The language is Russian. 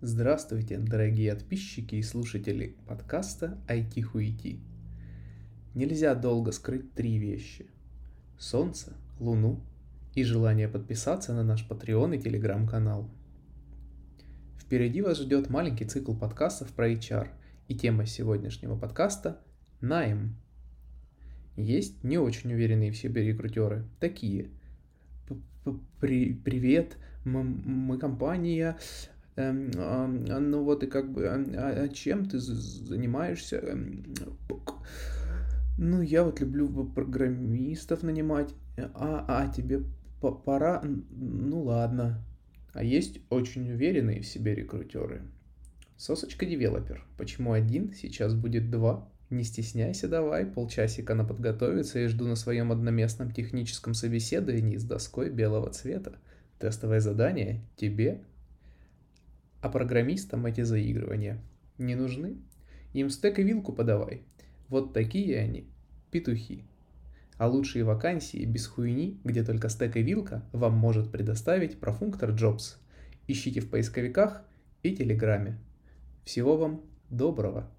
Здравствуйте, дорогие подписчики и слушатели подкаста IT Хуити. Нельзя долго скрыть три вещи. Солнце, Луну и желание подписаться на наш Patreon и Telegram-канал. Впереди вас ждет маленький цикл подкастов про HR, и тема сегодняшнего подкаста – найм. Есть не очень уверенные в себе рекрутеры, такие. Привет, мы компания, ну вот и как бы, а, а чем ты занимаешься? Эм, ну, я вот люблю программистов нанимать, а, а тебе пора, ну ладно. А есть очень уверенные в себе рекрутеры. Сосочка девелопер. Почему один? Сейчас будет два. Не стесняйся, давай, полчасика на подготовиться и жду на своем одноместном техническом собеседовании с доской белого цвета. Тестовое задание тебе а программистам эти заигрывания не нужны. Им стек и вилку подавай. Вот такие они, петухи. А лучшие вакансии без хуйни, где только стек и вилка, вам может предоставить профунктор Jobs. Ищите в поисковиках и телеграме. Всего вам доброго!